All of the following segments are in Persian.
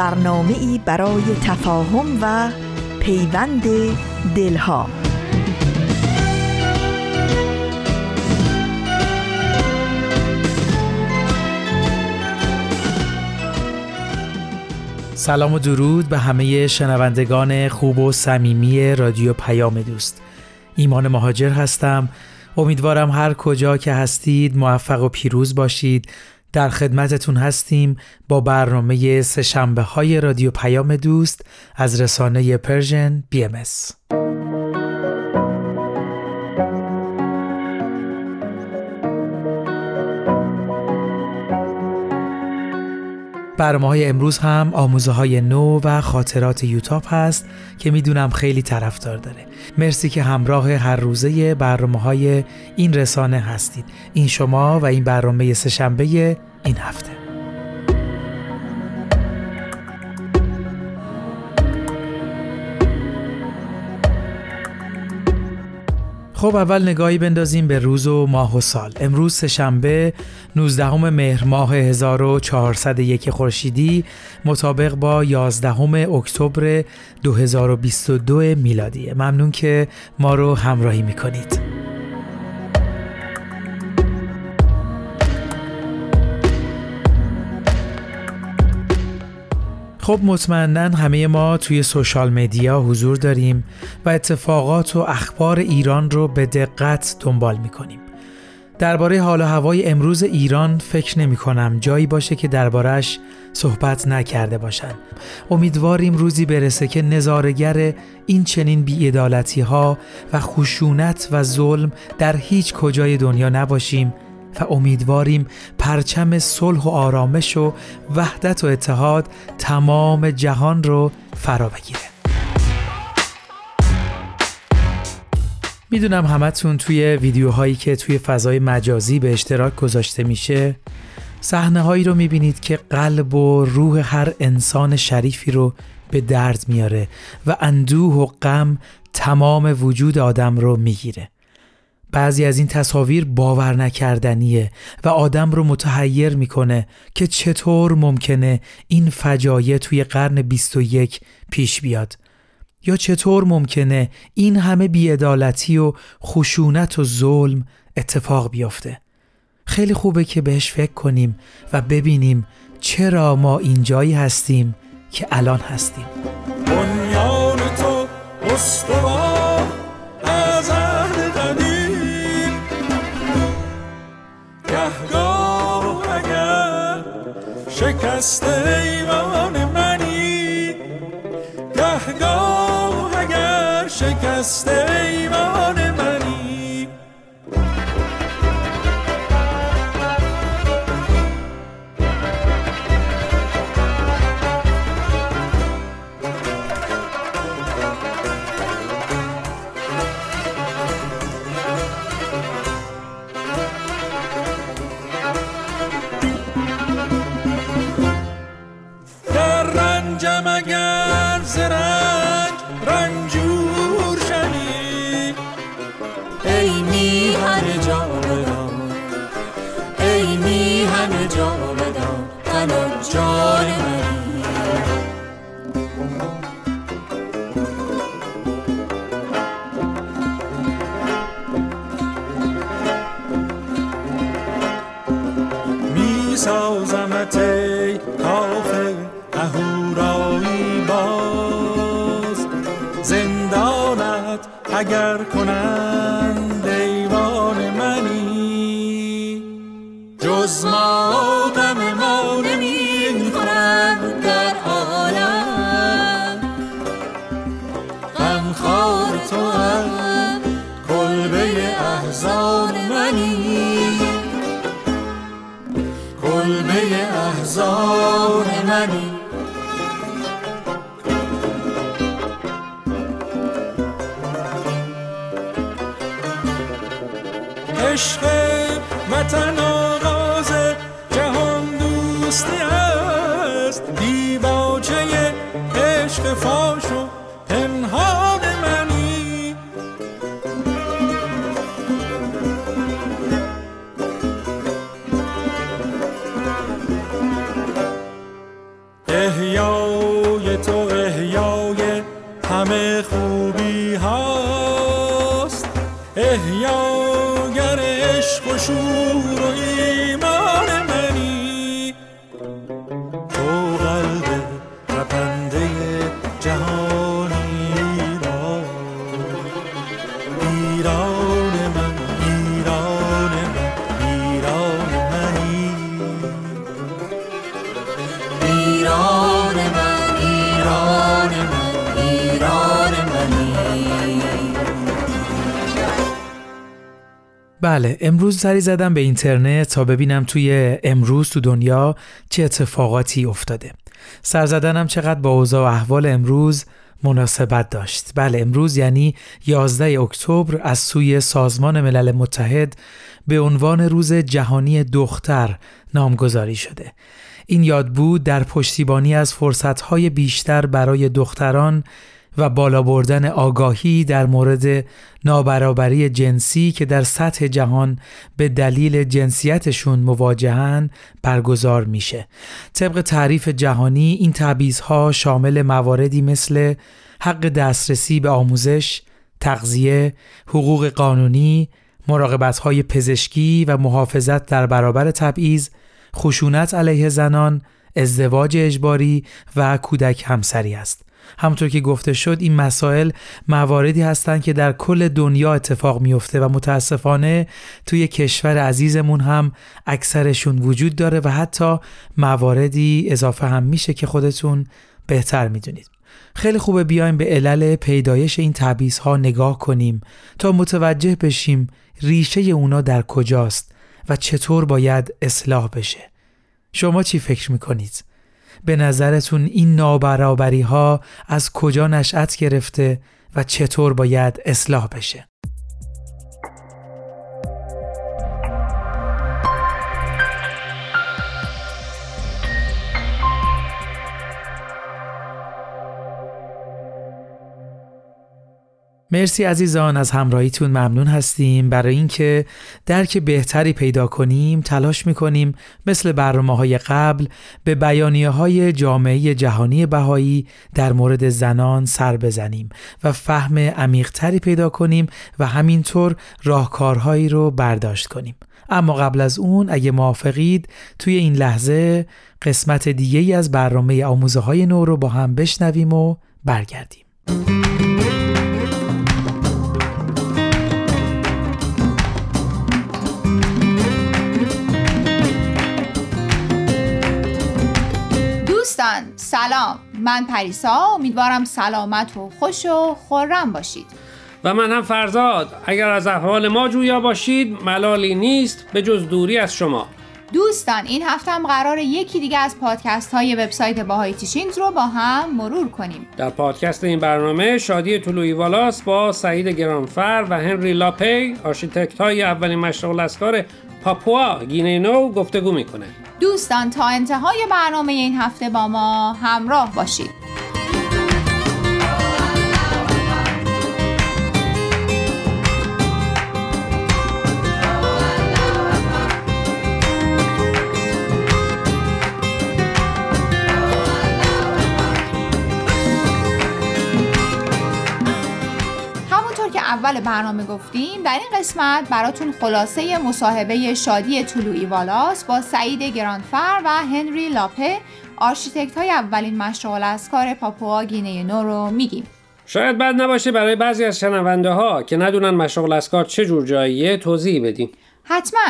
برنامه ای برای تفاهم و پیوند دلها. سلام و درود به همه شنوندگان خوب و صمیمی رادیو پیام دوست. ایمان مهاجر هستم. امیدوارم هر کجا که هستید موفق و پیروز باشید. در خدمتتون هستیم با برنامه سه‌شنبه های رادیو پیام دوست از رسانه Persian BMS برنامه های امروز هم آموزه های نو و خاطرات یوتاب هست که می‌دونم خیلی طرفدار داره. مرسی که همراه هر روزه برنامه های این رسانه هستید. این شما و این برنامه سهشنبه این هفته. خب اول نگاهی بندازیم به روز و ماه و سال. امروز سهشنبه 19 مهر ماه 1401 خورشیدی مطابق با 11 اکتبر 2022 میلادی. ممنون که ما رو همراهی می‌کنید. خب مطمئنا همه ما توی سوشال مدیا حضور داریم و اتفاقات و اخبار ایران رو به دقت دنبال می‌کنیم. درباره حال و هوای امروز ایران فکر نمی کنم جایی باشه که دربارش صحبت نکرده باشند. امیدواریم روزی برسه که نظارگر این چنین بیعدالتی ها و خشونت و ظلم در هیچ کجای دنیا نباشیم و امیدواریم پرچم صلح و آرامش و وحدت و اتحاد تمام جهان رو فرا بگیره. می‌دونم همتون توی ویدیوهایی که توی فضای مجازی به اشتراک گذاشته میشه صحنه هایی رو می‌بینید که قلب و روح هر انسان شریفی رو به درد میاره و اندوه و غم تمام وجود آدم رو می‌گیره. بعضی از این تصاویر باور نکردنیه و آدم رو متحیر می‌کنه که چطور ممکنه این فجایع توی قرن 21 پیش بیاد. یا چطور ممکنه این همه بیعدالتی و خشونت و ظلم اتفاق بیفته. خیلی خوبه که بهش فکر کنیم و ببینیم چرا ما اینجایی هستیم که الان هستیم. بنیان تو شکست ایمان منی. گهگاه اگر شکست اگر همه خوبی هاست. احیاگر عشق و شور و بله امروز سری زدم به اینترنت تا ببینم توی امروز تو دنیا چه اتفاقاتی افتاده. سر زدنم چقدر با اوضاع و احوال امروز مناسبت داشت. بله امروز یعنی 11 اکتبر از سوی سازمان ملل متحد به عنوان روز جهانی دختر نامگذاری شده. این یاد بود در پشتیبانی از فرصتهای بیشتر برای دختران و بالا بردن آگاهی در مورد نابرابری جنسی که در سطح جهان به دلیل جنسیتشون مواجهن برگزار میشه. طبق تعریف جهانی این تعویضها شامل مواردی مثل حق دسترسی به آموزش، تغذیه، حقوق قانونی، مراقبت‌های پزشکی و محافظت در برابر تبعیض، خشونت علیه زنان، ازدواج اجباری و کودک همسری است. همطور که گفته شد این مسائل مواردی هستند که در کل دنیا اتفاق میفته و متاسفانه توی کشور عزیزمون هم اکثرشون وجود داره و حتی مواردی اضافه هم میشه که خودتون بهتر می‌دونید. خیلی خوبه بیایم به علل پیدایش این تعبیز ها نگاه کنیم تا متوجه بشیم ریشه اونا در کجاست و چطور باید اصلاح بشه. شما چی فکر می‌کنید؟ به نظرتون این نابرابری ها از کجا نشأت گرفته و چطور باید اصلاح بشه؟ مرسی عزیزان از همراهیتون ممنون هستیم. برای اینکه درک بهتری پیدا کنیم تلاش می‌کنیم مثل برنامه های قبل به بیانیه های جامعه جهانی بهایی در مورد زنان سر بزنیم و فهم عمیقتری پیدا کنیم و همینطور راهکارهایی رو برداشت کنیم. اما قبل از اون اگه موافقید توی این لحظه قسمت دیگه از برنامه آموزه های نو رو با هم بشنویم و برگردیم. سلام. من پریسا امیدوارم سلامت و خوش و خرم باشید. و من هم فرزاد. اگر از احوال ما جویا باشید ملالی نیست به جز دوری از شما. دوستان این هفته هم قراره یکی دیگه از پادکست های وبسایت Bahai Teachings رو با هم مرور کنیم. در پادکست این برنامه شادی طلوعی والاس با سعید گرانفر و هنری لاپی آرشیتکت های اولین مشرق‌الاذکار پاپوا گینه نو گفتگو می‌کنه. دوستان تا انتهای برنامه این هفته با ما همراه باشید. اول برنامه گفتیم در این قسمت براتون خلاصه مصاحبه شادی طلوعی والاس با سعید گرانفر و هنری لاپه. آرشیتکت های اولین مشرق‌الاذکار پاپوا گینه نو رو میگیم. شاید بد نباشه برای بعضی از شنونده ها که ندونن مشرق‌الاذکار چه جور جاییه توضیح بدیم. حتما.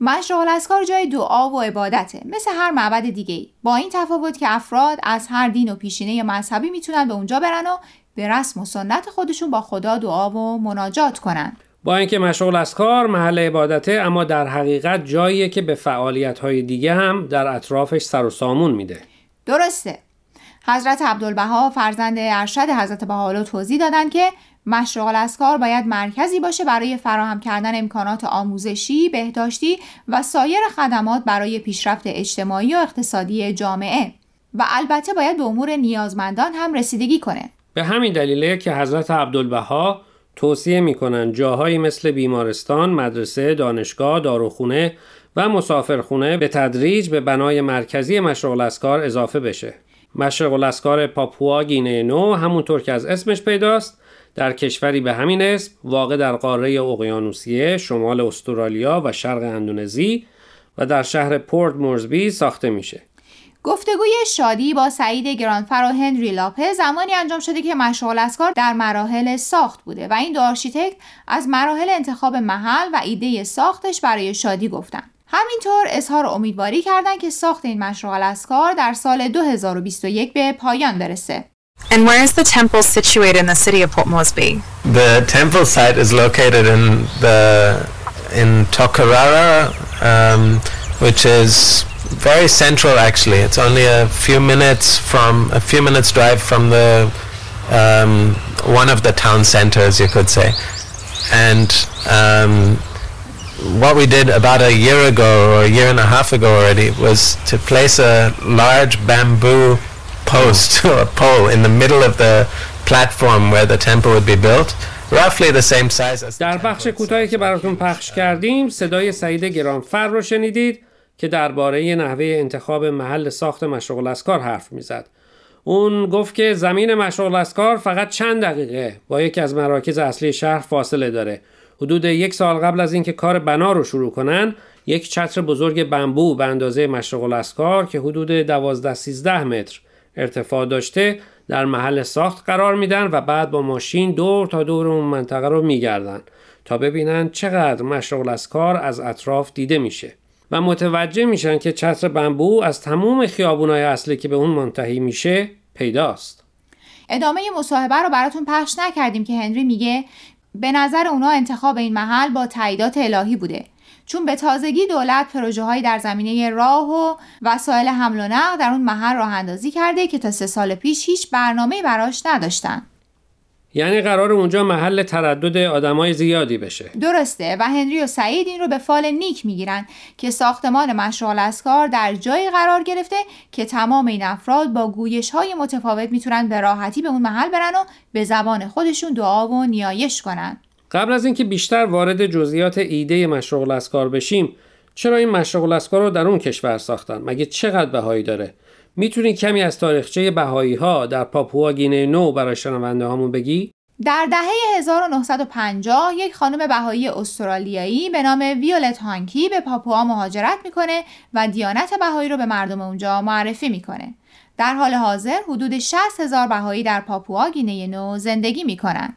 مشرق‌الاذکار جای دعا و عبادته مثل هر معبد دیگه ای با این تفاوت که افراد از هر دین و پیشینه مذهبی می‌تونن به اونجا برن و به رسم و سنت خودشون با خدا دعا و مناجات کنن. با اینکه مشرق‌الاذکار محل عبادته اما در حقیقت جاییه که به فعالیت های دیگه هم در اطرافش سر و سامون میده. درسته. حضرت عبدالبها فرزند ارشد حضرت بهاءالله توضیح دادند که مشغل از کار باید مرکزی باشه برای فراهم کردن امکانات آموزشی، بهداشتی و سایر خدمات برای پیشرفت اجتماعی و اقتصادی جامعه. و البته باید به امور نیازمندان هم رسیدگی کنه. به همین دلیله که حضرت عبدالبها توصیه می‌کنن جاهایی مثل بیمارستان، مدرسه، دانشگاه، داروخونه و مسافرخونه به تدریج به بنای مرکزی مشرق‌الاذکار اضافه بشه. مشرق‌الاذکار پاپوا گینه نو همونطور که از اسمش پیداست در کشوری به همین اسم واقع در قاره اقیانوسیه شمال استرالیا و شرق اندونزی و در شهر پورت مورزبی ساخته میشه گفتگوی شادی با سعید گرانفر و هنری لاپه زمانی انجام شده که مشرق‌الاذکار در مراحل ساخت بوده و این دو آرشیتکت از مراحل انتخاب محل و ایده ساختش برای شادی گفتن. همینطور اظهار امیدواری کردند که ساخت این مشروع الاسکار در سال 2021 به پایان برسه. And where is the temple situated in the city of Port Moresby? The temple site is located in the in Tokarara, um, which is very central. Actually, it's only a few minutes from a few minutes drive from the um, one of the town centers, you could say, and. Um, what we did about a year ago or a year and a half ago already was to place a large bamboo post or a pole in the middle of the platform where the temple would be built roughly the same size as در بخش کوتاهی که براتون پخش کردیم صدای سعید گرانفر رو شنیدید که درباره نحوه انتخاب محل ساخت مشغول اسکار حرف می‌زد. اون گفت که زمین مشغول اسکار فقط چند دقیقه با یکی از مراکز اصلی شهر فاصله داره. حدود یک سال قبل از اینکه کار بنا رو شروع کنن یک چتر بزرگ بمبو به اندازه مشرق الاسکار که حدود 12 13 متر ارتفاع داشته در محل ساخت قرار میدن و بعد با ماشین دور تا دور اون منطقه رو میگردن تا ببینن چقدر مشرق الاسکار از اطراف دیده میشه. و متوجه میشن که چتر بمبو از تموم خیابونای اصلی که به اون منتهی میشه پیداست. ادامه مصاحبه رو براتون پخش نکردیم که هنری میگه به نظر اونا انتخاب این محل با تاییدات الهی بوده. چون به تازگی دولت پروژه هایی در زمینه راه و وسایل حمل و نقل در اون محل راه اندازی کرده که تا سه سال پیش هیچ برنامه براش نداشتن. یعنی قرار اونجا محل تردد آدمای زیادی بشه. درسته و هنری و سعید این رو به فال نیک می‌گیرن که ساختمان مشغول اسکار در جایی قرار گرفته که تمام این افراد با گویش های متفاوت می‌تونن به راحتی به اون محل برن و به زبان خودشون دعا و نیایش کنن. قبل از اینکه بیشتر وارد جزئیات ایده مشغول اسکار بشیم چرا این مشغول اسکار رو در اون کشور ساختن؟ مگه چقدر بهایی داره؟ می‌تونی کمی از تاریخچه بهایی ها در پاپوا گینه نو برای شنونده هامون بگی در دهه 1950 یک خانم بهایی استرالیایی به نام ویولت هانکی به پاپوا مهاجرت می‌کنه و دیانت بهایی رو به مردم اونجا معرفی می‌کنه. در حال حاضر حدود 60 هزار بهایی در پاپوا گینه نو زندگی می‌کنن.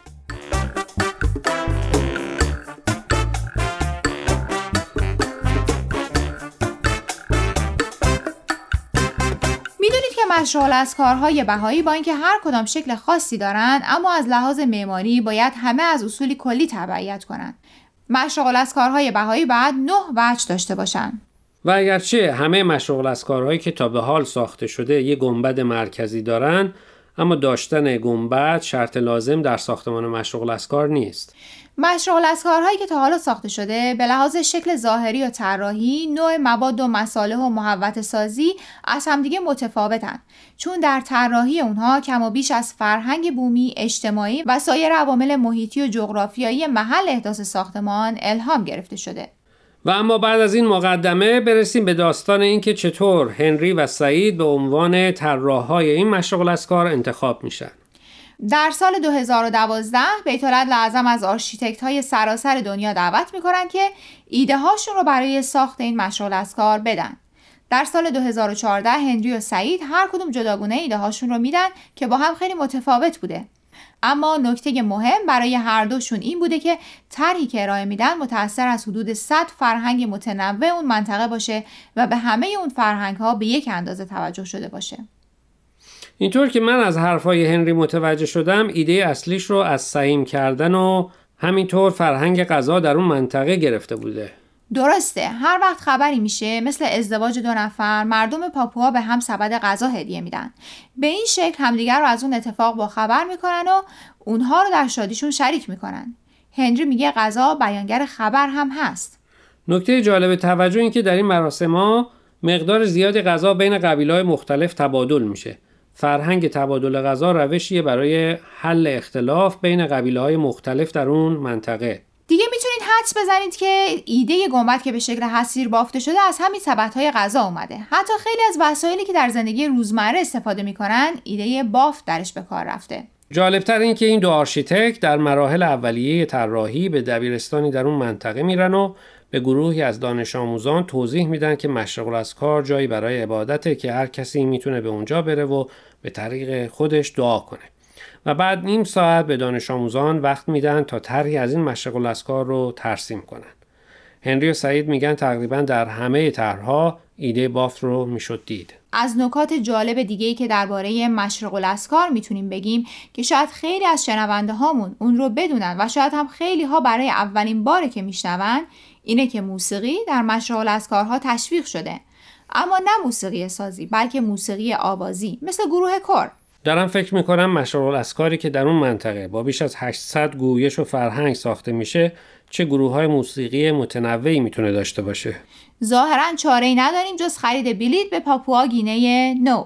مشغول از کارهای بهایی با اینکه هر کدام شکل خاصی دارند اما از لحاظ معماری باید همه از اصولی کلی تبعیت کنند. مشغول از کارهای بهایی بعد نه وجه داشته باشند. و اگرچه همه مشغول از کارهایی که تا به حال ساخته شده یک گنبد مرکزی دارن اما داشتن گنبد شرط لازم در ساختمان مشغول از کار نیست. مشغول از کارهایی که تا حالا ساخته شده به لحاظ شکل ظاهری و طراحی نوع مواد و مصالح و محوت سازی از همدیگه متفاوتن. چون در طراحی اونها کم و بیش از فرهنگ بومی اجتماعی و سایر عوامل محیطی و جغرافیایی محل احداث ساختمان الهام گرفته شده. و اما بعد از این مقدمه برسیم به داستان اینکه چطور هنری و سعید به عنوان طراحهای این مشرق‌الاذکار انتخاب میشن. در سال 2012 بیت لازم از آرشیتکت های سراسر دنیا دعوت می‌کنن که ایده هاشون رو برای ساخت این مشغل از کار بدن. در سال 2014 هنری و سعید هر کدوم جداگونه ایده هاشون رو میدن که با هم خیلی متفاوت بوده. اما نکته مهم برای هر دوشون این بوده که طرحی که ارائه میدن متأثر از حدود 100 فرهنگ متنوع اون منطقه باشه و به همه اون فرهنگ ها به یک اندازه توجه شده باشه. اینطور که من از حرفای هنری متوجه شدم ایده اصلیش رو از سعیم کردن و همینطور فرهنگ غذا در اون منطقه گرفته بوده. درسته. هر وقت خبری میشه مثل ازدواج دو نفر مردم پاپوها به هم سبد غذا هدیه میدن. به این شکل همدیگر رو از اون اتفاق با خبر می‌کنن و اونها رو در شادیشون شریک می‌کنن. هنری میگه غذا بیانگر خبر هم هست. نکته جالب توجه این که در این مراسم ها مقدار زیادی غذا بین قبیله مختلف تبادل میشه. فرهنگ تبادل غذا روشیه برای حل اختلاف بین قبیله های مختلف در اون منطقه. دیگه می‌تونید حدس بزنید که ایده گنبد که به شکل حصیر بافته شده از همین سبد های غذا اومده. حتی خیلی از وسایلی که در زندگی روزمره استفاده می‌کنن ایده بافت درش به کار رفته. جالبتر این که این دو آرشیتکت در مراحل اولیه طراحی به دبیرستانی در اون منطقه میرن و به گروهی از دانش آموزان توضیح میدن که مشرق‌الاذکار جایی برای عبادته که هر کسی می‌تونه به اونجا بره و به طریق خودش دعا کنه. و بعد نیم ساعت به دانش آموزان وقت میدن تا طرحی از این مشغول از کار رو ترسیم کنن. هنری و سعید میگن تقریبا در همه طرحها ایده بافت رو می‌شد دید. از نکات جالب دیگه ای که درباره مشرق الاسکار می‌تونیم بگیم که شاید خیلی از شنونده هامون اون رو بدونن و شاید هم خیلی ها برای اولین باره که میشنون اینه که موسیقی در مشرق الاسکارها تشویق شده. اما نه موسیقی سازی بلکه موسیقی آوازی مثل گروه کور دارم فکر می‌کنم مشغول اسکاری که در اون منطقه با بیش از 800 گویش و فرهنگ ساخته میشه چه گروه های موسیقی متنوعی می‌تونه داشته باشه. ظاهرا چاره ای نداریم جز خرید بلیت به پاپوا گینه نو.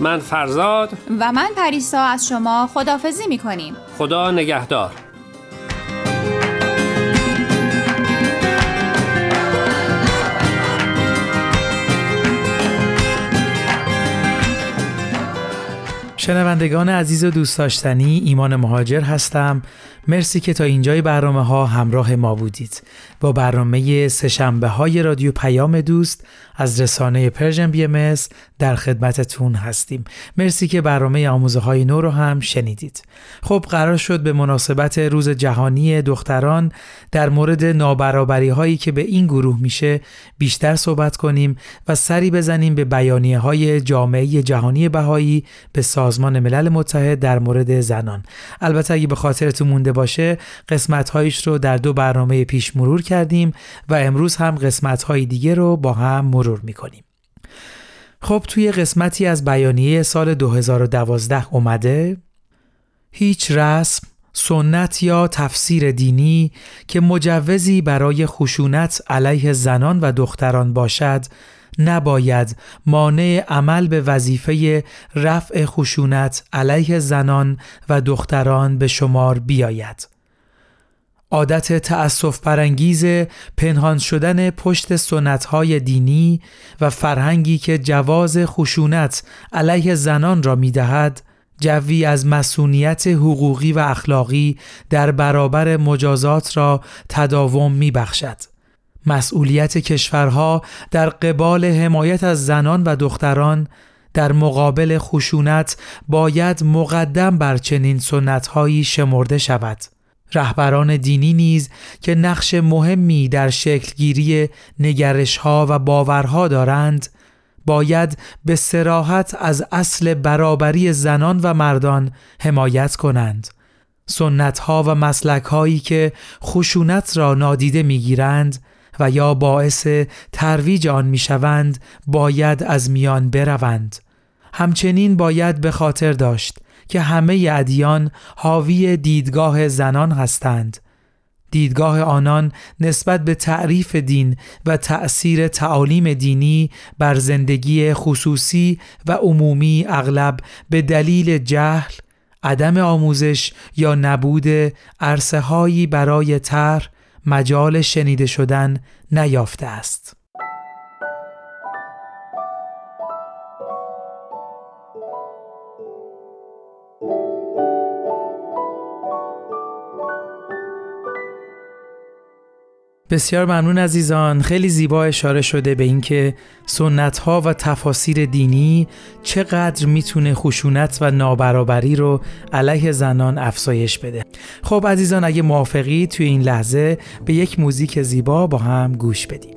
من فرزاد و من پریسا از شما خدافزی می‌کنیم. خدا نگهدار. شنوندگان عزیز و دوست داشتنی ایمان مهاجر هستم مرسی که تا اینجای برنامه ها همراه ما بودید با برنامه سشنبه های رادیو پیام دوست از رسانه Persian BMS در خدمتتون هستیم. مرسی که برنامه آموزه های نو رو هم شنیدید. خب قرار شد به مناسبت روز جهانی دختران در مورد نابرابری هایی که به این گروه میشه بیشتر صحبت کنیم و سری بزنیم به بیانیه های جامعه جهانی بهایی به سازمان ملل متحد در مورد زنان. البته اگه به خاطرتون مونده باشه قسمت هایش رو در دو برنامه پیش مرور کردیم و امروز هم قسمت های دیگه رو با هم مرور می‌کنیم خب توی قسمتی از بیانیه سال 2012 اومده هیچ رسم سنت یا تفسیر دینی که مجوزی برای خشونت علیه زنان و دختران باشد نباید مانع عمل به وظیفه رفع خشونت علیه زنان و دختران به شمار بیاید. عادت تأصف پرانگیز پنهان شدن پشت سنتهای دینی و فرهنگی که جواز خشونت علیه زنان را می دهد جوی از مسئولیت حقوقی و اخلاقی در برابر مجازات را تداوم می بخشد. مسئولیت کشورها در قبال حمایت از زنان و دختران در مقابل خشونت باید مقدم بر چنین سنتهایی شمرده شود. رهبران دینی نیز که نقش مهمی در شکلگیری نگرشها و باورها دارند باید به سراحت از اصل برابری زنان و مردان حمایت کنند. سنت ها و مسلک هایی که خشونت را نادیده می‌گیرند و یا باعث ترویج آن می‌شوند باید از میان بروند. همچنین باید به خاطر داشت که همه ادیان حاوی دیدگاه زنان هستند دیدگاه آنان نسبت به تعریف دین و تأثیر تعالیم دینی بر زندگی خصوصی و عمومی اغلب به دلیل جهل، عدم آموزش یا نبود عرصه برای طرح مجال شنیده شدن نیافته است. بسیار ممنون عزیزان. خیلی زیبا اشاره شده به اینکه سنت ها و تفاسیر دینی چقدر می‌تونه خشونت و نابرابری رو علیه زنان افزایش بده. خب عزیزان اگه موافقی توی این لحظه به یک موزیک زیبا با هم گوش بدیم.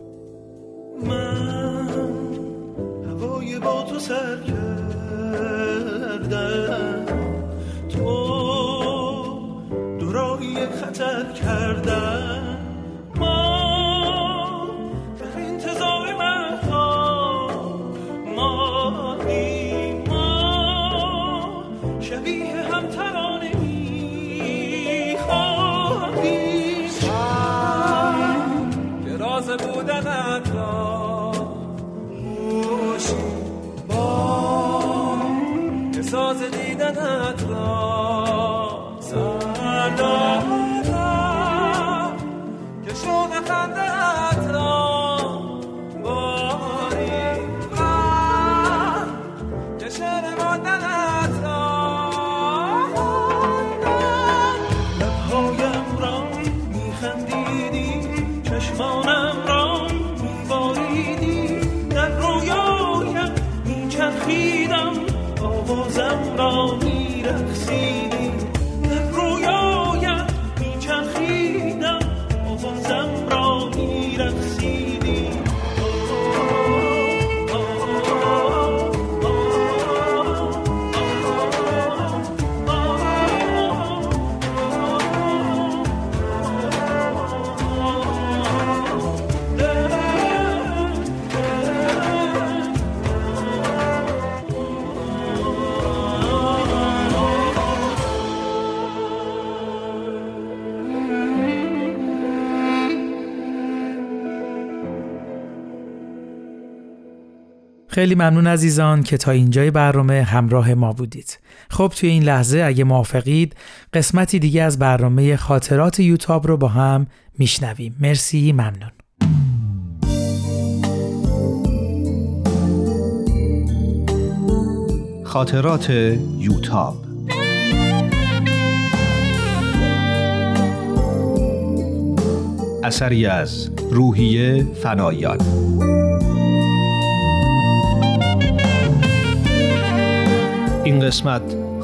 خیلی ممنون عزیزان که تا اینجای برنامه همراه ما بودید. خب توی این لحظه اگه موافقید قسمتی دیگه از برنامه خاطرات یوتاب رو با هم میشنویم. مرسی ممنون. خاطرات یوتاب اثری از روحیه فنایان این قسمت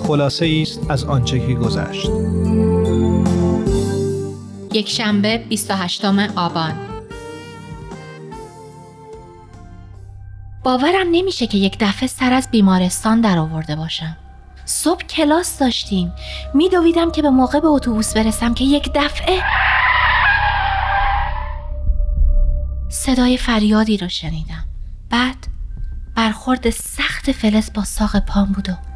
خلاصه است از آنچه که گذشت. یک شنبه 28 آبان. باورم نمیشه که یک دفعه سر از بیمارستان در آورده باشم. صبح کلاس داشتیم. میدویدم که به موقع به اتوبوس برسم که یک دفعه صدای فریادی رو شنیدم. بعد برخورد سخت فلز با ساق پام بود و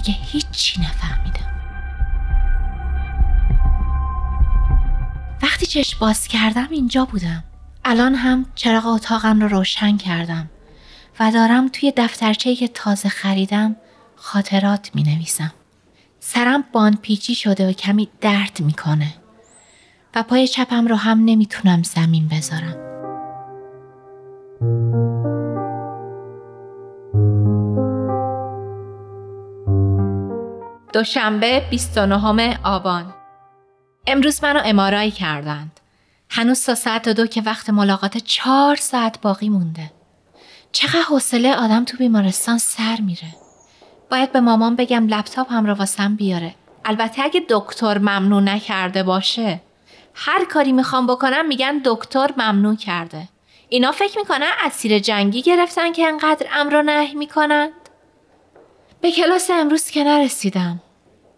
دیگه هیچی نفهمیدم وقتی چشم باز کردم اینجا بودم الان هم چراغ اتاقم رو روشن کردم و دارم توی دفترچه‌ای که تازه خریدم خاطرات می نویسم. سرم باند پیچی شده و کمی درد می‌کنه و پای چپم رو هم نمی‌تونم زمین بذارم. دوشنبه 29 آبان امروز منو امارای کردند. هنوز تا ساعت دو که وقت ملاقات چهار ساعت باقی مونده. چقدر حوصله آدم تو بیمارستان سر میره. باید به مامان بگم لپتاپ هم رو واسم بیاره. البته اگه دکتر ممنوع نکرده باشه. هر کاری می‌خوام بکنم میگن دکتر ممنوع کرده. اینا فکر می‌کنن اسیر جنگی گرفتن که انقدر امر نه می‌کنند؟ به کلاس امروز که نرسیدم.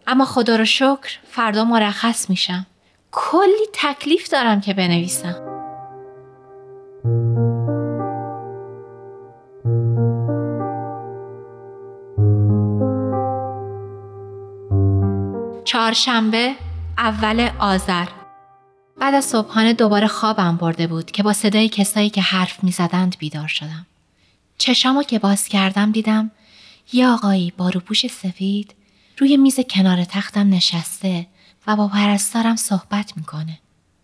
اما خدا رو شکر فردا مرخص میشم. کلی تکلیف دارم که بنویسم. چهارشنبه اول آذر بعد از صبحانه دوباره خوابم برده بود که با صدای کسایی که حرف می زدند بیدار شدم. چشامو که باز کردم دیدم یه آقایی با روپوش سفید روی میز کنار تختم نشسته و با پرستارم صحبت می‌کنه.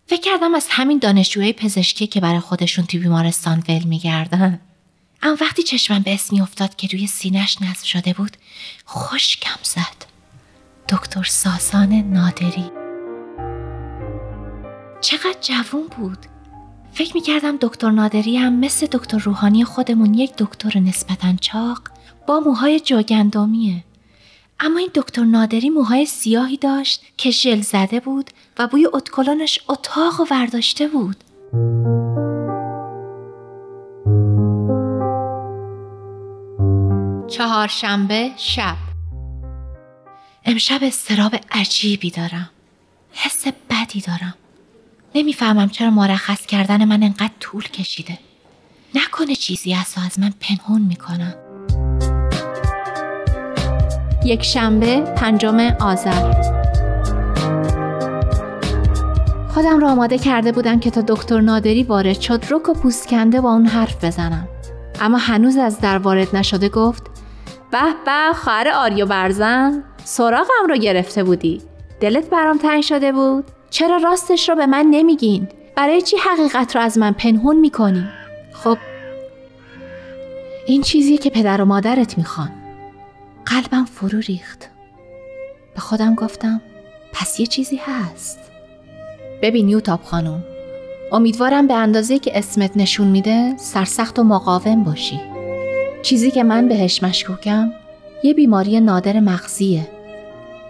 فکر کردم از همین دانشجوهای پزشکی که برای خودشون توی بیمارستان ول میگردن. اما وقتی چشمم به اسمی افتاد که روی سینش نصب شده بود خوشکم زد. دکتر ساسان نادری چقدر جوون بود فکر می کردم دکتر نادری هم مثل دکتر روحانی خودمون یک دکتر نسبتا چاق با موهای جاگندامیه اما این دکتر نادری موهای سیاهی داشت که ژل زده بود و بوی اتکلونش اتاق و ورداشته بود. چهارشنبه شب. امشب استراب عجیبی دارم. حس بدی دارم. نمی‌فهمم چرا مرخص کردن من انقدر طول کشیده. نکنه چیزی از از من پنهون می‌کنم. یک شنبه پنجم آذر. خودم را آماده کرده بودم که تا دکتر نادری وارد شد رک و پوسکنده با اون حرف بزنم. اما هنوز از در وارد نشده گفت به به خواهر آریو برزن سراغم رو گرفته بودی. دلت برام تنگ شده بود. چرا راستش رو به من نمیگین؟ برای چی حقیقت رو از من پنهون می‌کنی؟ خب این چیزیه که پدر و مادرت می‌خوان. قلبم فرو ریخت. به خودم گفتم پس یه چیزی هست. ببین یوتاب خانم امیدوارم به اندازه که اسمت نشون میده سرسخت و مقاوم باشی. چیزی که من بهش مشکوکم یه بیماری نادر مغزیه.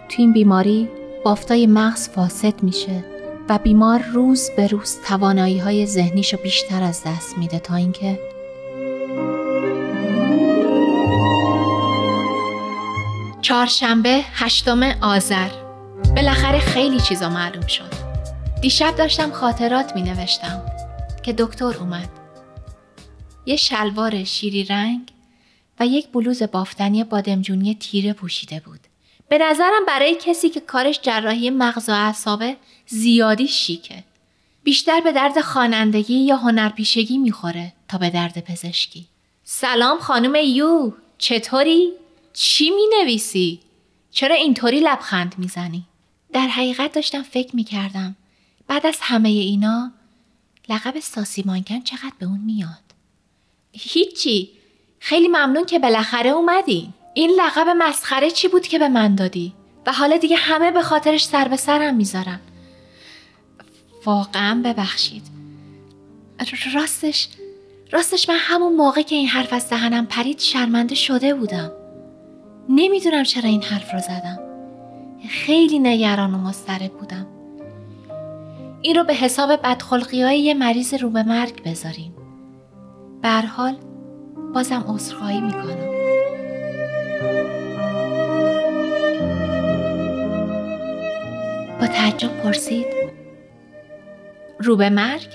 تو این بیماری بافتای مغز فاسد میشه و بیمار روز به روز توانایی های ذهنیشو بیشتر از دست میده تا اینکه چهارشنبه هشتم آذر بالاخره خیلی چیزا معلوم شد دیشب داشتم خاطرات می نوشتم که دکتر اومد یه شلوار شیری رنگ و یک بلوز بافتنی بادمجونی تیره پوشیده بود به نظرم برای کسی که کارش جراحی مغز و اعصابه زیادی شیکه. بیشتر به درد خوانندگی یا هنرپیشگی می‌خوره تا به درد پزشکی. سلام خانم یو چطوری؟ چی می نویسی؟ چرا اینطوری لبخند می‌زنی؟ در حقیقت داشتم فکر می کردم بعد از همه اینا لقب ساسی مانکن چقدر به اون میاد؟ هیچی خیلی ممنون که بالاخره اومدین. این لقب مسخره چی بود که به من دادی؟ و حالا دیگه همه به خاطرش سر به سرم می‌ذارن واقعا ببخشید راستش راستش من همون موقع که این حرف از دهنم پرید شرمنده شده بودم نمی‌دونم چرا این حرف رو زدم. خیلی نگران و مضطرب بودم. این رو به حساب بدخلقی های یه مریض رو به مرگ بذاریم حال بازم عذرخواهی می‌کنم. با تعجب پرسید رو به مرگ؟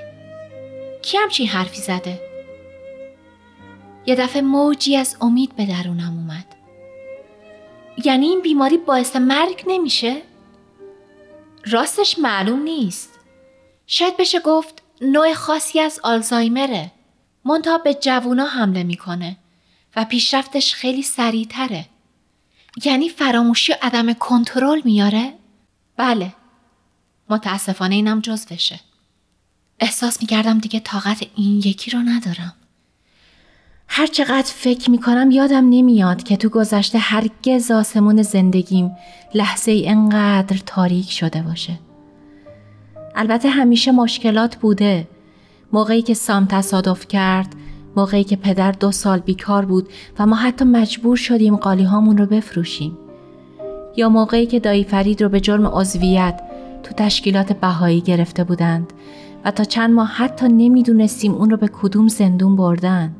کی همچین حرفی زده؟ یه دفعه موجی از امید به درونم اومد. یعنی این بیماری باعث مرگ نمیشه؟ راستش معلوم نیست. شاید بشه گفت نوع خاصی از آلزایمره. منتها به جوونا حمله می‌کنه و پیشرفتش خیلی سریعتره. یعنی فراموشی و عدم کنترل میاره؟ بله. متاسفانه اینم جزوشه. احساس می‌کردم دیگه طاقت این یکی رو ندارم. هر چقدر فکر می‌کنم یادم نمیاد که تو گذشته هرگز آسمون زندگیم لحظه ای انقدر تاریک شده باشه. البته همیشه مشکلات بوده. موقعی که سام تصادف کرد، موقعی که پدر دو سال بیکار بود و ما حتی مجبور شدیم قالی هامون رو بفروشیم. یا موقعی که دایی فرید رو به جرم عضویت تو تشکیلات بهایی گرفته بودند و تا چند ماه حتی نمی‌دونستیم اون رو به کدوم زندون بردن.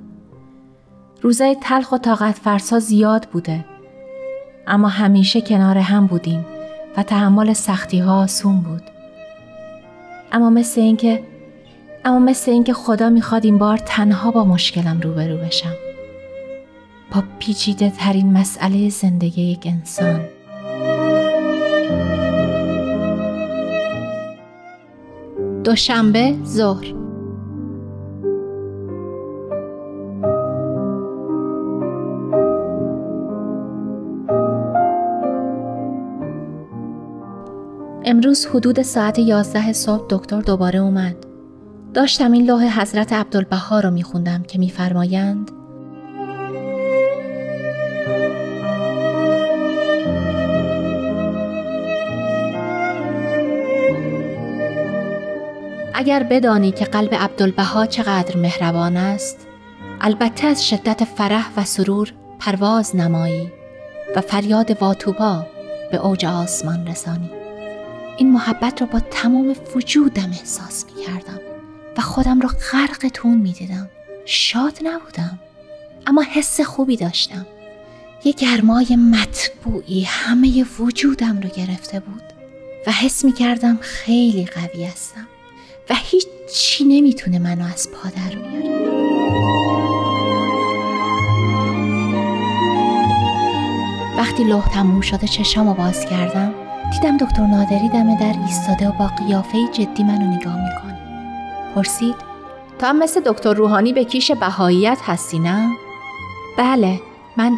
روزای تلخ و طاقت فرسا زیاد بوده. اما همیشه کنار هم بودیم و تحمل سختی ها آسون بود. اما مثل اینکه اما مثل اینکه خدا می‌خواد این بار تنها با مشکلم روبرو بشم. با پیچیده ترین مسئله زندگی یک انسان. دوشنبه ظهر. امروز حدود ساعت 11 صبح دکتر دوباره اومد. داشتم این لوح حضرت عبدالبها رو میخوندم که میفرمایند اگر بدانی که قلب عبدالبها چقدر مهربان است البته از شدت فرح و سرور پرواز نمایی و فریاد واتوبا به اوج آسمان رسانی این محبت رو با تمام وجودم احساس می کردم و خودم رو غرق تون می دیدم. شاد نبودم اما حس خوبی داشتم یه گرمای مطبوعی همه وجودم رو گرفته بود و حس می کردم خیلی قوی هستم و هیچ چی نمی‌تونه منو از پادر میاره وقتی لوح تموم شده چشامو باز کردم دیدم دکتر نادری دم در ایستاده و با قیافه جدی منو نگاه می‌کنه. پرسید تو هم مثل دکتر روحانی به کیش بهاییت هستی نه؟ بله من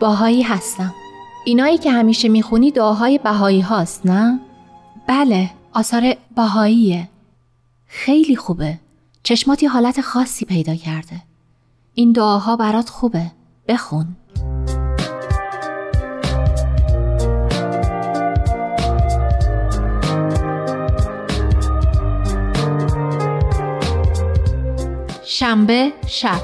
باهایی هستم. اینایی که همیشه می‌خونی دعاهای بهایی هاست نه؟ بله آثار بهاییه. خیلی خوبه. چشماتی حالت خاصی پیدا کرده. این دعاها برات خوبه. بخون. شنبه شب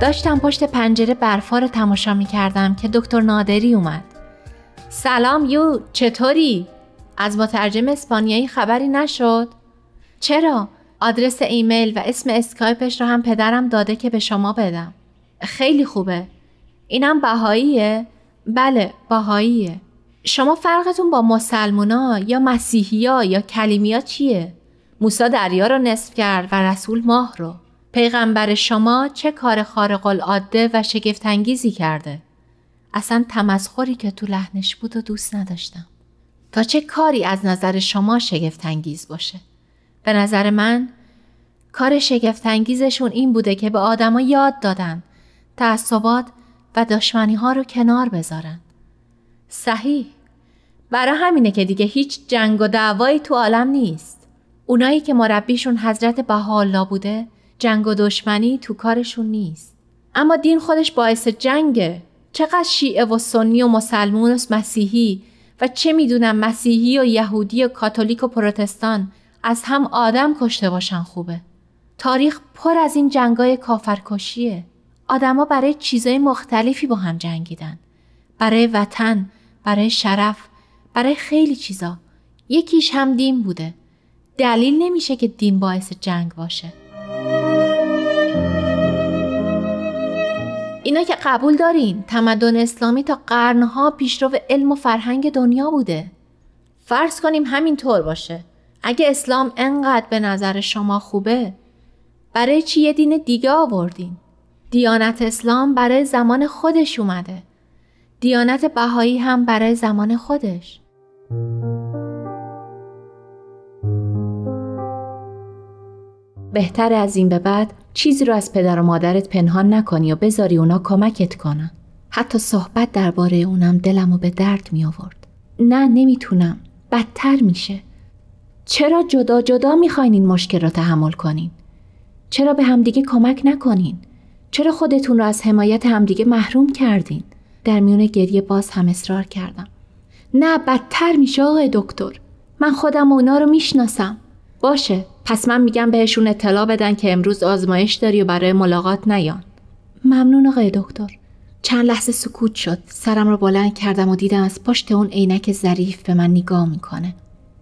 داشتم پشت پنجره برفا رو تماشا می کردم که دکتر نادری اومد. سلام یو چطوری؟ از مترجم اسپانیایی خبری نشد؟ چرا؟ آدرس ایمیل و اسم اسکایپش رو هم پدرم داده که به شما بدم. خیلی خوبه. اینم بهاییه؟ بله بهاییه. شما فرقتون با مسلمونا یا مسیحیا یا کلیمیا چیه؟ موسا دریا رو نصف کرد و رسول ماه رو. پیغمبر شما چه کار خارق العاده و شگفتانگیزی کرده؟ اصلا تمسخری که تو لحنش بود و دوست نداشتم. تا چه کاری از نظر شما شگفتانگیز باشه؟ به نظر من کار شگفتانگیزشون این بوده که به آدما یاد دادن تعصبات و دشمنی ها رو کنار بذارن. صحیح برای همینه که دیگه هیچ جنگ و دعوایی تو عالم نیست. اونایی که مربیشون حضرت بهاءالله بوده جنگ و دشمنی تو کارشون نیست. اما دین خودش باعث جنگه. چقدر شیعه و سنی و مسلمون و مسیحی و چه می‌دونم مسیحی و یهودی و کاتولیک و پروتستان از هم آدم کشته باشن خوبه. تاریخ پر از این جنگای کافرکشیه. آدما برای چیزای مختلفی با هم جنگیدن. برای وطن، برای شرف، برای خیلی چیزا. یکیش هم دین بوده. دلیل نمیشه که دین باعث جنگ باشه. اینا که قبول دارین تمدن اسلامی تا قرنها پیشرو علم و فرهنگ دنیا بوده. فرض کنیم همین طور باشه. اگه اسلام انقدر به نظر شما خوبه برای چی یه دین دیگه آوردین؟ دیانت اسلام برای زمان خودش اومده. دیانت بهایی هم برای زمان خودش. بهتر از این به بعد چیزی رو از پدر و مادرت پنهان نکنی و بذاری اونا کمکت کنن. حتی صحبت درباره اونم دلم و به درد می آورد. نه نمی‌تونم. بدتر میشه. چرا جدا جدا می‌خواین این مشکل را تحمل کنین؟ چرا به همدیگه کمک نکنین؟ چرا خودتون رو از حمایت همدیگه محروم کردین؟ در میون گریه باز هم اصرار کردم. نه بدتر میشه آقای دکتر. من خودم اونا رو می‌شناسم. باشه پس من میگم بهشون اطلاع بدن که امروز آزمایش داری و برای ملاقات نیان. ممنون آقای دکتر. چند لحظه سکوت شد. سرم رو بلند کردم و دیدم از پشت اون عینک ظریف به من نگاه می‌کنه.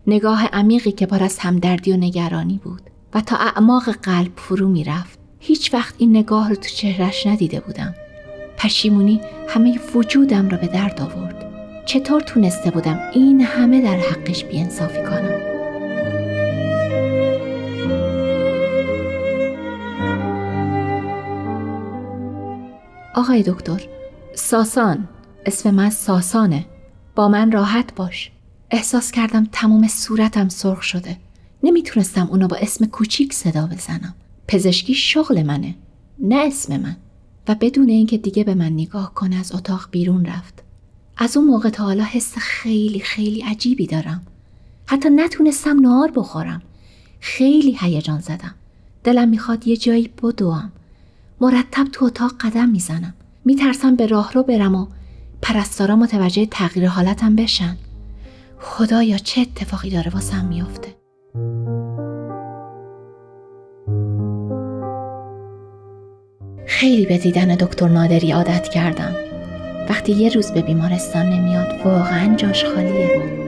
نگاه عمیقی که پر از همدردی و نگرانی بود و تا اعماق قلب فرو می‌رفت. هیچ وقت این نگاه رو تو چهرش ندیده بودم. پشیمونی همه وجودم را به درد آورد. چطور تونسته بودم این همه در حقش بیانصافی کنم؟ آقای دکتر ساسان. اسم من ساسانه. با من راحت باش. احساس کردم تمام صورتم سرخ شده. نمی‌تونستم اونو با اسم کوچیک صدا بزنم. پزشکی شغل منه نه اسم من. و بدون اینکه دیگه به من نگاه کنه از اتاق بیرون رفت. از اون موقع تا حالا حس خیلی خیلی عجیبی دارم. حتی نتونستم نهار بخورم. خیلی هیجان زدم. دلم می‌خواد یه جایی بدوم. مرتب تو اتاق قدم می‌زنم. میترسم به راه رو برم و پرستارا متوجه تغییر حالتم بشن. خدایا چه اتفاقی داره واسم میافته؟ خیلی به دیدن دکتر نادری عادت کردم. وقتی یه روز به بیمارستان نمیاد واقعا جاش خالیه.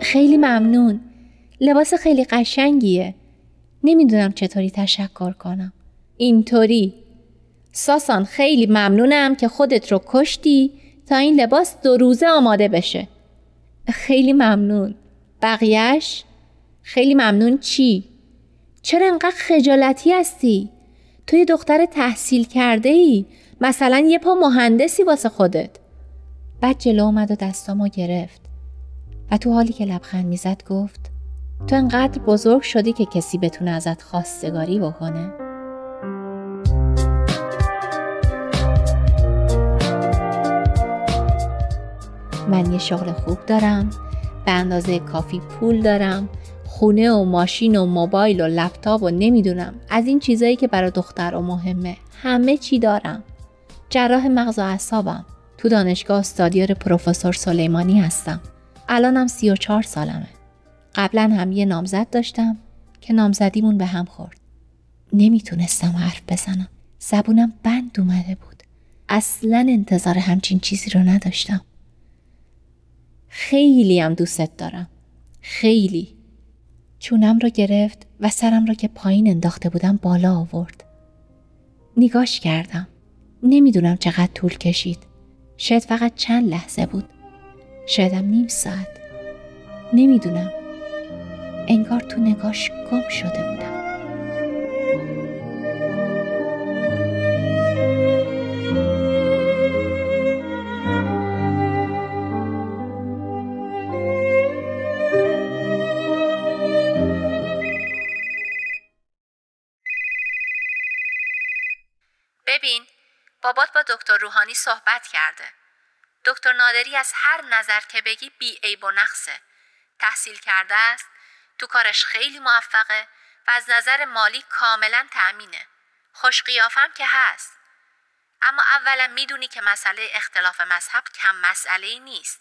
خیلی ممنون. لباس خیلی قشنگیه. نمی‌دونم چطوری تشکر کنم. اینطوری. ساسان خیلی ممنونم که خودت رو کشتی تا این لباس دو روزه آماده بشه. خیلی ممنون بقیهش خیلی ممنون چی؟ چرا انقدر خجالتی هستی؟ توی دختر تحصیل کرده ای؟ مثلا یه پا مهندسی واسه خودت بعد جلو اومد و دستامو گرفت و تو حالی که لبخند می‌زد گفت تو انقدر بزرگ شدی که کسی بتونه ازت خواستگاری بکنه من یه شغل خوب دارم به اندازه کافی پول دارم خونه و ماشین و موبایل و لپتاپ و نمی‌دونم. از این چیزایی که برای دختر و مهمه. همه چی دارم. جراح مغز و اعصابم. تو دانشگاه استادیار پروفسور سلیمانی هستم. الانم سی و چار سالمه. قبلا هم یه نامزد داشتم که نامزدیمون به هم خورد. نمی‌تونستم حرف بزنم. زبونم بند اومده بود. اصلا انتظار همچین چیزی رو نداشتم. خیلی هم دوستت دارم. خیلی. چونم رو گرفت و سرم رو که پایین انداخته بودم بالا آورد. نگاش کردم. نمی‌دونم چقدر طول کشید. شاید فقط چند لحظه بود. شایدم نیم ساعت. نمی‌دونم. انگار تو نگاش گم شده بودم. دکتر روحانی صحبت کرده. دکتر نادری از هر نظر که بگی بی عیب و نقصه. تحصیل کرده است تو کارش خیلی موفقه و از نظر مالی کاملا تأمینه. خوش قیافم که هست. اما اولا می‌دونی که مسئله اختلاف مذهب کم مسئله ای نیست.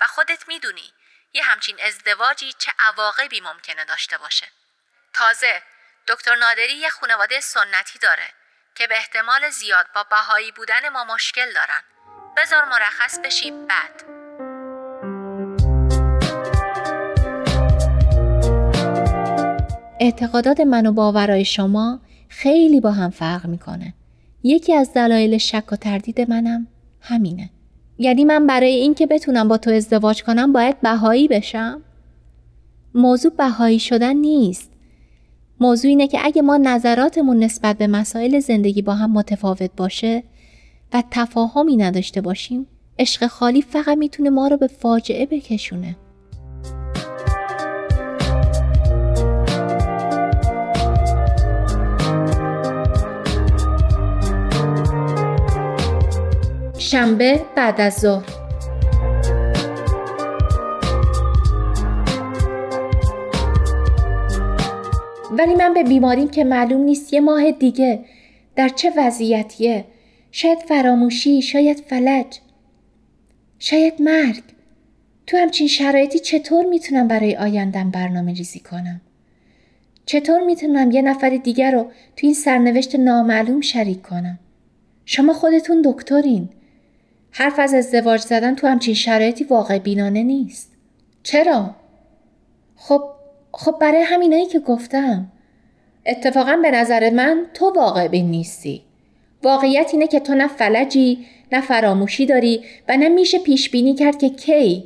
و خودت می‌دونی یه همچین ازدواجی چه عواقبی ممکنه داشته باشه. تازه دکتر نادری یه خانواده سنتی داره. که به احتمال زیاد با بهایی بودن ما مشکل دارن بذار مرخص بشی بعد اعتقادات من و باورای شما خیلی با هم فرق می‌کنه. یکی از دلایل شک و تردید منم همینه. یعنی من برای اینکه بتونم با تو ازدواج کنم باید بهایی بشم؟ موضوع بهایی شدن نیست. موضوع اینه که اگه ما نظراتمون نسبت به مسائل زندگی با هم متفاوت باشه و تفاهمی نداشته باشیم عشق خالی فقط می‌تونه ما رو به فاجعه بکشونه. شنبه بعد از ظهر. ولی من به بیماریم که معلوم نیست یه ماه دیگه. در چه وضعیتیه؟ شاید فراموشی شاید فلج. شاید مرگ. تو همچین شرایطی چطور می‌تونم برای آیندم برنامه ریزی کنم؟ چطور می‌تونم یه نفر دیگر رو تو این سرنوشت نامعلوم شریک کنم؟ شما خودتون دکترین. حرف از ازدواج زدن تو همچین شرایطی واقع بینانه نیست. چرا؟ خب خب برای همینایی که گفتم. اتفاقا به نظر من تو واقع بین نیستی. واقعیت اینه که تو نه فلجی نه فراموشی داری و نه میشه پیش بینی کرد که کی.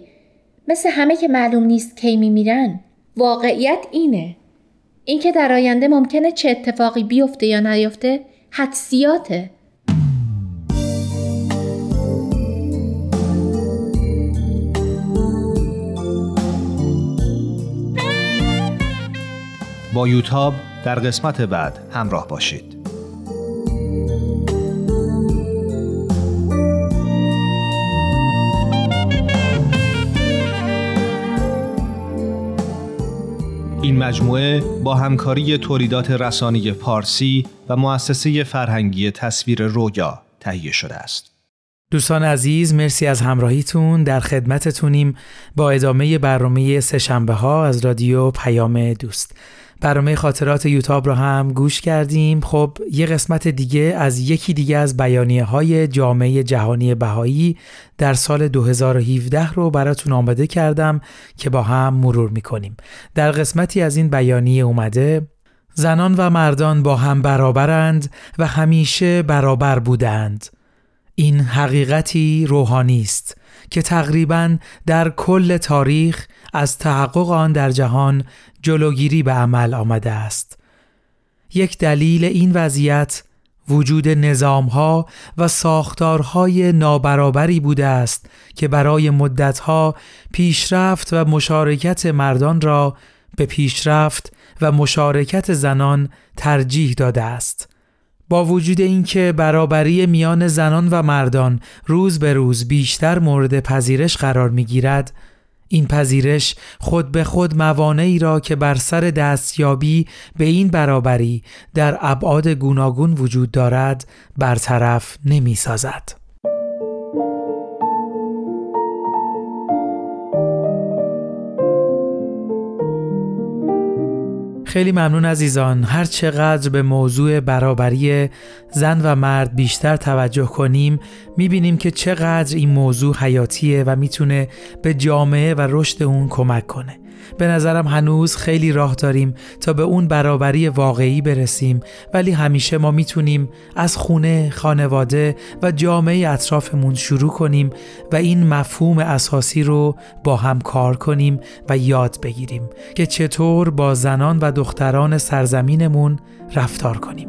مثل همه که معلوم نیست کی میمیرن. واقعیت اینه. اینکه در آینده ممکنه چه اتفاقی بیفته یا نیفته حدسیاته. با یوتاب در قسمت بعد همراه باشید. این مجموعه با همکاری تولیدات رسانی پارسی و مؤسسه فرهنگی تصویر رویا تهیه شده است. دوستان عزیز مرسی از همراهیتون. در خدمتتونیم با ادامه برنامه سهشنبه ها از رادیو پیام دوست. برنامه خاطرات یوتاب رو هم گوش کردیم. خب یه قسمت دیگه از یکی دیگه از بیانیه های جامعه جهانی بهایی در سال 2017 رو براتون آماده کردم که با هم مرور می‌کنیم. در قسمتی از این بیانیه اومده زنان و مردان با هم برابرند و همیشه برابر بودند. این حقیقتی روحانی است. که تقریبا در کل تاریخ از تحقق آن در جهان جلوگیری به عمل آمده است. یک دلیل این وضعیت وجود نظامها و ساختارهای نابرابری بوده است که برای مدتها پیشرفت و مشارکت مردان را به پیشرفت و مشارکت زنان ترجیح داده است. با وجود اینکه برابری میان زنان و مردان روز به روز بیشتر مورد پذیرش قرار می گیرد، این پذیرش خود به خود موانعی را که بر سر دستیابی به این برابری در ابعاد گوناگون وجود دارد برطرف نمی سازد. خیلی ممنون عزیزان. هر چقدر به موضوع برابری زن و مرد بیشتر توجه کنیم می‌بینیم که چقدر این موضوع حیاتیه و می‌تونه به جامعه و رشد اون کمک کنه. به نظرم هنوز خیلی راه داریم تا به اون برابری واقعی برسیم ولی همیشه ما می‌تونیم از خونه، خانواده و جامعه اطرافمون شروع کنیم و این مفهوم اساسی رو با هم کار کنیم و یاد بگیریم که چطور با زنان و دختران سرزمینمون رفتار کنیم.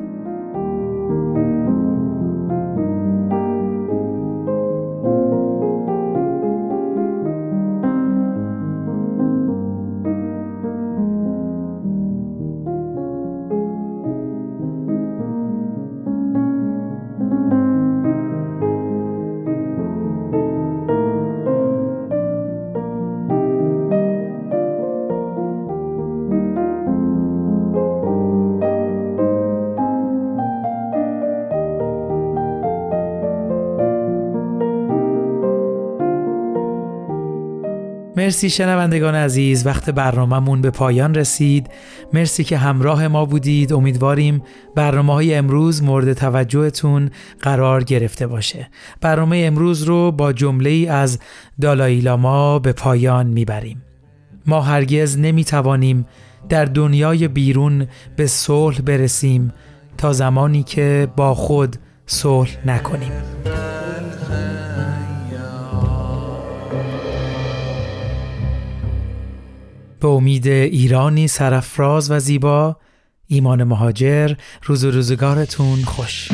مرسی شنوندگان عزیز وقت برنامهمون به پایان رسید. مرسی که همراه ما بودید. امیدواریم برنامه های امروز مورد توجهتون قرار گرفته باشه. برنامه امروز رو با جمله از دالایی لاما به پایان می‌بریم. ما هرگز نمی‌توانیم در دنیای بیرون به صلح برسیم تا زمانی که با خود صلح نکنیم. به امید ایرانی سرفراز و زیبا ایمان مهاجر روز و روزگارتون خوش.